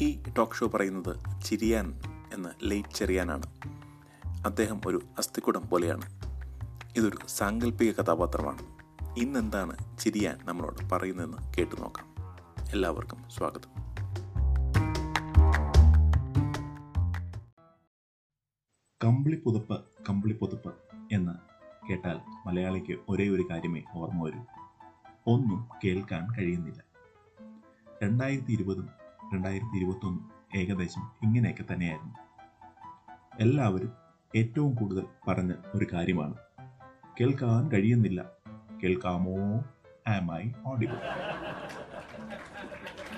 ഈ talk show പറയുന്നത് ചിരിയാൻ എന്ന ലേറ്റ് ചെറിയാനാണ്. അദ്ദേഹം ഒരു അസ്ഥിക്കുടം പോലെയാണ്. ഇതൊരു സാങ്കല്പിക കഥാപാത്രമാണ്. ഇന്നെന്താണ് ചിരിയാൻ നമ്മളോട് പറയുന്നതെന്ന് കേട്ടു നോക്കാം. എല്ലാവർക്കും സ്വാഗതം. കമ്പിളി പുതപ്പ് കമ്പിളി പുതപ്പ് എന്ന് കേട്ടാൽ മലയാളിക്ക് ഒരേ ഒരു കാര്യമേ ഓർമ്മ വരൂ. ഒന്നും കേൾക്കാൻ കഴിയുന്നില്ല. രണ്ടായിരത്തി ഇരുപതും രണ്ടായിരത്തി ഇരുപത്തൊന്നും ഏകദേശം ഇങ്ങനെയൊക്കെ തന്നെയായിരുന്നു. എല്ലാവരും ഏറ്റവും കൂടുതൽ പറഞ്ഞ ഒരു കാര്യമാണ്. കേൾക്കാൻ കഴിയുന്നില്ല. കേൾക്കാമോ? ആമായി ഓഡിബിൾ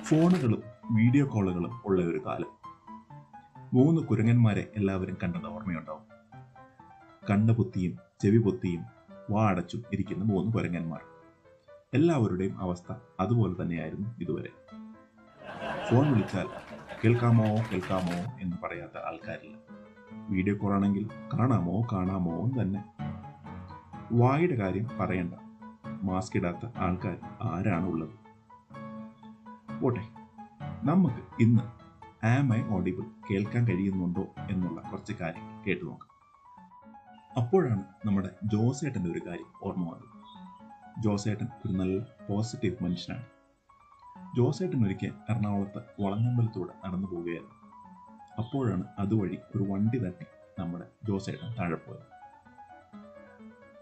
ഫോണുകളും വീഡിയോ കോളുകളും ഉള്ള ഒരു കാലം. മൂന്ന് കുരങ്ങന്മാരെ എല്ലാവരും കണ്ടത് ഓർമ്മയുണ്ടാവും. കണ്ണ് പൊത്തിയും ചെവി പൊത്തിയും വാ അടച്ചും ഇരിക്കുന്ന മൂന്ന് കുരങ്ങന്മാർ. എല്ലാവരുടെയും അവസ്ഥ അതുപോലെ തന്നെയായിരുന്നു ഇതുവരെ. ഫോൺ വിളിച്ചാൽ കേൾക്കാമോ കേൾക്കാമോ എന്ന് പറയാത്ത ആൾക്കാരില്ല. വീഡിയോ കോൾ ആണെങ്കിൽ കാണാമോ കാണാമോ എന്ന് തന്നെ. വായുടെ കാര്യം പറയണ്ട. മാസ്ക് ഇടാത്ത ആൾക്കാർ ആരാണ് ഉള്ളത് പോട്ടെ. നമുക്ക് ഇന്ന് ആം ഐ ഓഡിബിൾ കേൾക്കാൻ കഴിയുന്നുണ്ടോ എന്നുള്ള കുറച്ച് കാര്യങ്ങൾ കേട്ടു നോക്കാം. അപ്പോഴാണ് നമ്മുടെ ജോസേട്ടന്റെ ഒരു കാര്യം ഓർമ്മ വന്നത്. ജോസേട്ടൻ ഒരു നല്ല പോസിറ്റീവ് മനുഷ്യനാണ്. ജോസേട്ടൻ ഒരിക്കൽ എറണാകുളത്ത് വളങ്ങമ്പലത്തൂടെ നടന്നു പോവുകയായിരുന്നു. അപ്പോഴാണ് അതുവഴി ഒരു വണ്ടി തട്ടി നമ്മുടെ ജോസേട്ടൻ താഴെ പോയത്.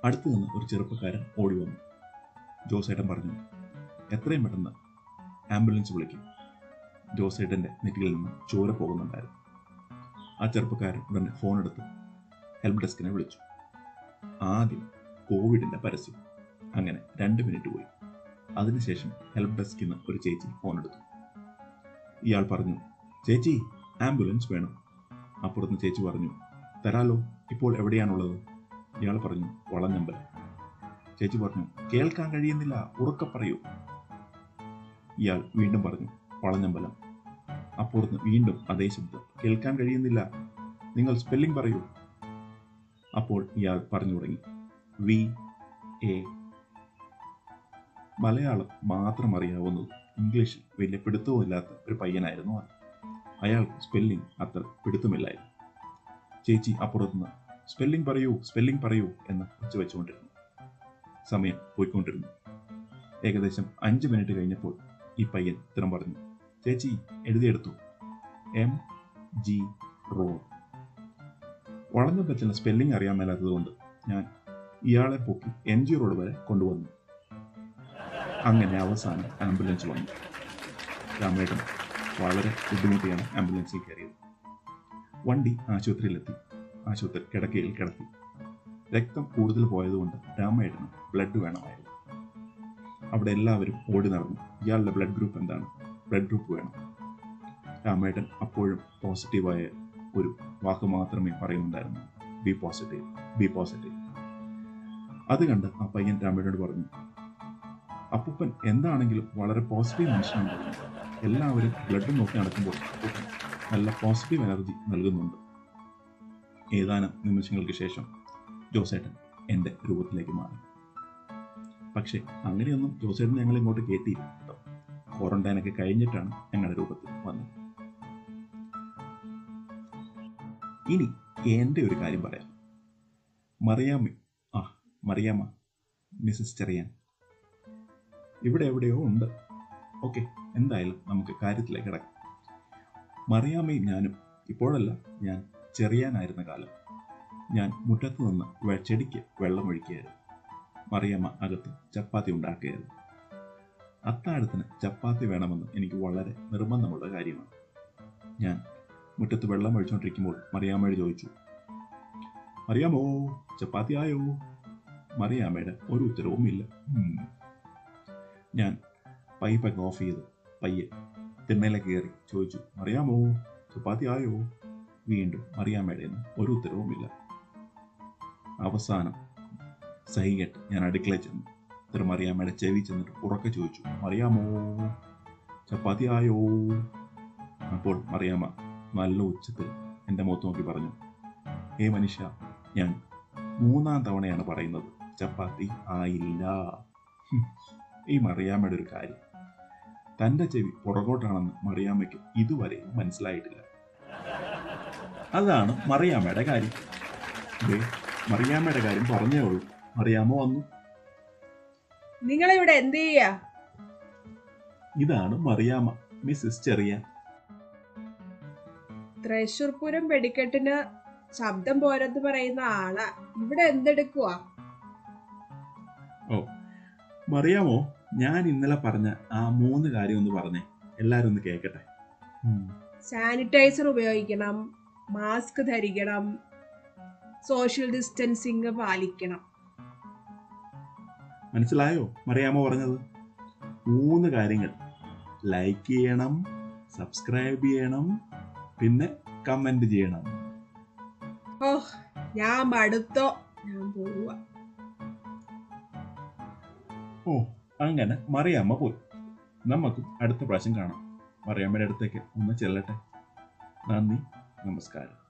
അടുത്തു നിന്ന് ഒരു ചെറുപ്പക്കാരൻ ഓടി വന്നു. ജോസേട്ടൻ പറഞ്ഞു എത്രയും പെട്ടെന്ന് ആംബുലൻസ് വിളിക്കും. ജോസേട്ടന്റെ നെറ്റിയിൽ നിന്ന് ചോര പോകുന്നുണ്ടായിരുന്നു. ആ ചെറുപ്പക്കാരൻ ഉടനെ ഫോൺ എടുത്ത് ഹെൽപ്പ് ഡെസ്കിനെ വിളിച്ചു. ആദ്യം കോവിഡിന്റെ പരസ്യം. അങ്ങനെ രണ്ട് മിനിറ്റ് പോയി. അതിനുശേഷം ഹെൽപ്പ് ഡെസ്കിൽ നിന്ന് ഒരു ചേച്ചി ഫോൺ എടുത്തു. ഇയാൾ പറഞ്ഞു ചേച്ചി ആംബുലൻസ് വേണം. അപ്പുറത്ത് ചേച്ചി പറഞ്ഞു തരാലോ ഇപ്പോൾ എവിടെയാണുള്ളത്? ഇയാൾ പറഞ്ഞു വളഞ്ഞമ്പൽ ചേച്ചി പറഞ്ഞു കേൾക്കാൻ കഴിയുന്നില്ല ഉറക്കെ പറയൂ. ഇയാൾ വീണ്ടും പറഞ്ഞു വളഞ്ഞമ്പലം അപ്പുറത്ത് വീണ്ടും അതേ ശബ്ദം കേൾക്കാൻ കഴിയുന്നില്ല നിങ്ങൾ സ്പെല്ലിംഗ് പറയൂ. അപ്പോൾ ഇയാൾ പറഞ്ഞു തുടങ്ങി വി എ മലയാളം മാത്രം അറിയാവുന്നത് ഇംഗ്ലീഷിൽ വലിയ പിടുത്തവുമില്ലാത്ത ഒരു പയ്യനായിരുന്നു അത് അയാൾക്ക് സ്പെല്ലിംഗ് അത്ര പിടുത്തമില്ലായിരുന്നു. ചേച്ചി അപ്പുറത്തുനിന്ന് സ്പെല്ലിംഗ് പറയൂ സ്പെല്ലിംഗ് പറയൂ എന്ന് ഉച്ച വെച്ചുകൊണ്ടിരുന്നു. സമയം പോയിക്കൊണ്ടിരുന്നു. ഏകദേശം അഞ്ച് മിനിറ്റ് കഴിഞ്ഞപ്പോൾ ഈ പയ്യൻ ഇത്തരം പറഞ്ഞു ചേച്ചി എഴുതിയെടുത്തു. എം ജി റോ വളഞ്ഞ പറ്റുന്ന സ്പെല്ലിംഗ് അറിയാൻ മേലാത്തതുകൊണ്ട് ഞാൻ ഇയാളെ പൊക്കി എം ജി റോഡ് വരെ കൊണ്ടുവന്നു. അങ്ങനെ അവസാനം ആംബുലൻസ് വന്നു. രാമേട്ടൻ വളരെ ബുദ്ധിമുട്ടിയാണ് ആംബുലൻസിൽ കയറിയത്. വണ്ടി ആശുപത്രിയിലെത്തി. ആശുപത്രി കിടക്കയിൽ കിടത്തി. രക്തം കൂടുതൽ പോയതുകൊണ്ട് രാമേട്ടന് ബ്ലഡ് വേണമായിരുന്നു. അവിടെ എല്ലാവരും ഓടി നടന്നു. ഇയാളുടെ ബ്ലഡ് ഗ്രൂപ്പ് എന്താണ്? ബ്ലഡ് ഗ്രൂപ്പ് വേണം. രാമേട്ടൻ അപ്പോഴും പോസിറ്റീവായ ഒരു വാക്ക് മാത്രമേ പറയുന്നുണ്ടായിരുന്നു ബി പോസിറ്റീവ് ബി പോസിറ്റീവ് അത് കണ്ട് ആ പയ്യൻ രാമേട്ടനോട് പറഞ്ഞു അപ്പൂപ്പൻ എന്താണെങ്കിലും വളരെ പോസിറ്റീവ് മനുഷ്യനാണ്. എല്ലാവരും ബ്ലഡ് നോക്കി നടക്കുമ്പോൾ അപ്പൂപ്പൻ നല്ല പോസിറ്റീവ് എനർജി നൽകുന്നുണ്ട്. ഏതാനും നിമിഷങ്ങൾക്ക് ശേഷം ജോസേട്ടൻ എന്റെ രൂപത്തിലേക്ക് മാറി. പക്ഷേ അങ്ങനെയൊന്നും ജോസേട്ടൻ ഞങ്ങൾ ഇങ്ങോട്ട് കയറ്റിയില്ല കേട്ടോ. ക്വാറന്റൈനൊക്കെ കഴിഞ്ഞിട്ടാണ് ഞങ്ങളുടെ രൂപത്തിൽ വന്നത്. ഇനി എന്റെ ഒരു കാര്യം പറയാം. മറിയാമ്മ ആ മറിയാമ്മ മിസ്സസ് ചെറിയാൻ ഇവിടെ എവിടെയോ ഉണ്ട്. ഓക്കെ എന്തായാലും നമുക്ക് കാര്യത്തിലേക്ക് കിടക്കാം. മറിയാമ്മയും ഞാനും ഇപ്പോഴല്ല ഞാൻ ചെറിയാനായിരുന്ന കാലം. ഞാൻ മുറ്റത്ത് നിന്ന് ചെടിക്ക് വെള്ളമൊഴിക്കുകയായിരുന്നു മറിയമ്മ അകത്ത് ചപ്പാത്തി ഉണ്ടാക്കുകയായിരുന്നു. അത്താഴത്തിന് ചപ്പാത്തി വേണമെന്ന് എനിക്ക് വളരെ നിർബന്ധമുള്ള കാര്യമാണ്. ഞാൻ മുറ്റത്ത് വെള്ളം ഒഴിച്ചുകൊണ്ടിരിക്കുമ്പോൾ മറിയാമ്മയോട് ചോദിച്ചു മറിയാമോ ചപ്പാത്തി ആയോ? മറിയാമ്മയുടെ ഒരു ഉത്തരവും ഇല്ല ഉം. ഞാൻ പൈപ്പൊക്കെ ഓഫ് ചെയ്ത്. പയ്യെ തിണ്ണയിലെ കയറി ചോദിച്ചു മറിയാമോ? ചപ്പാത്തി ആയോ? വീണ്ടും മറിയാമ്മയുടെ നിന്ന് ഒരു ഉത്തരവുമില്ല. അവസാനം സഹികെട്ട് ഞാൻ അടുക്കളയിൽ ചെന്നു. ഇത്ര മറിയാമ്മയുടെ ചെവി ചെന്നിട്ട് ഉറക്കെ ചോദിച്ചു മറിയാമോ? ചപ്പാത്തി ആയോ? അപ്പോൾ മറിയാമ്മ നല്ല ഉച്ചത്തിൽ എന്റെ മുഖത്ത് നോക്കി പറഞ്ഞു ഏ മനുഷ്യ ഞാൻ മൂന്നാം തവണയാണ് പറയുന്നത് ചപ്പാത്തി ആയില്ല. ഈ മറിയാമ്മയുടെ ഒരു കാര്യം. തന്റെ ചെവി പുറകോട്ടാണെന്ന് മറിയാമ്മയ്ക്ക് ഇതുവരെയും മനസ്സിലായിട്ടില്ല. അതാണ് മറിയാമ്മയുടെ കാര്യം. ദേ, മറിയാമ്മയുടെ കാര്യം പറഞ്ഞേ ഉള്ളൂ. മറിയാമ്മ വന്നു. നിങ്ങളിവിടെ എന്ത് ചെയ്യാ? ഇതാണ് മറിയാമ്മ മിസ്സസ് ചെറിയ. തൃശൂർ പൂരം വെടിക്കെട്ടിന് ശബ്ദം പോരെന്ന് പറയുന്ന ആളാ. ഇവിടെ എന്തെടുക്കുവാ? മറിയാമോ ഞാൻ ഇന്നലെ പറഞ്ഞ ആ മൂന്ന് കാര്യം ഒന്ന് പറഞ്ഞേ. എല്ലാരും ഒന്ന് കേക്കട്ടെ. സാനിറ്റൈസർ ഉപയോഗിക്കണം മാസ്ക് ധരിക്കണം സോഷ്യൽ ഡിസ്റ്റൻസിങ് പാലിക്കണം. മനസ്സിലായോ? മറിയാമോ പറഞ്ഞത്? മൂന്ന് കാര്യങ്ങൾ. ലൈക്ക് ചെയ്യണം സബ്സ്ക്രൈബ് ചെയ്യണം പിന്നെ കമന്റ് ചെയ്യണം. ഓ ഞാൻ മടുത്തോ ഞാൻ പോവാ ഓ അങ്ങനെ മറിയാമ്മ പോയി. നമുക്ക് അടുത്ത പ്രാവശ്യം കാണാം. മറിയാമ്മയുടെ അടുത്തേക്ക് ഒന്ന് ചെല്ലട്ടെ? നന്ദി നമസ്കാരം.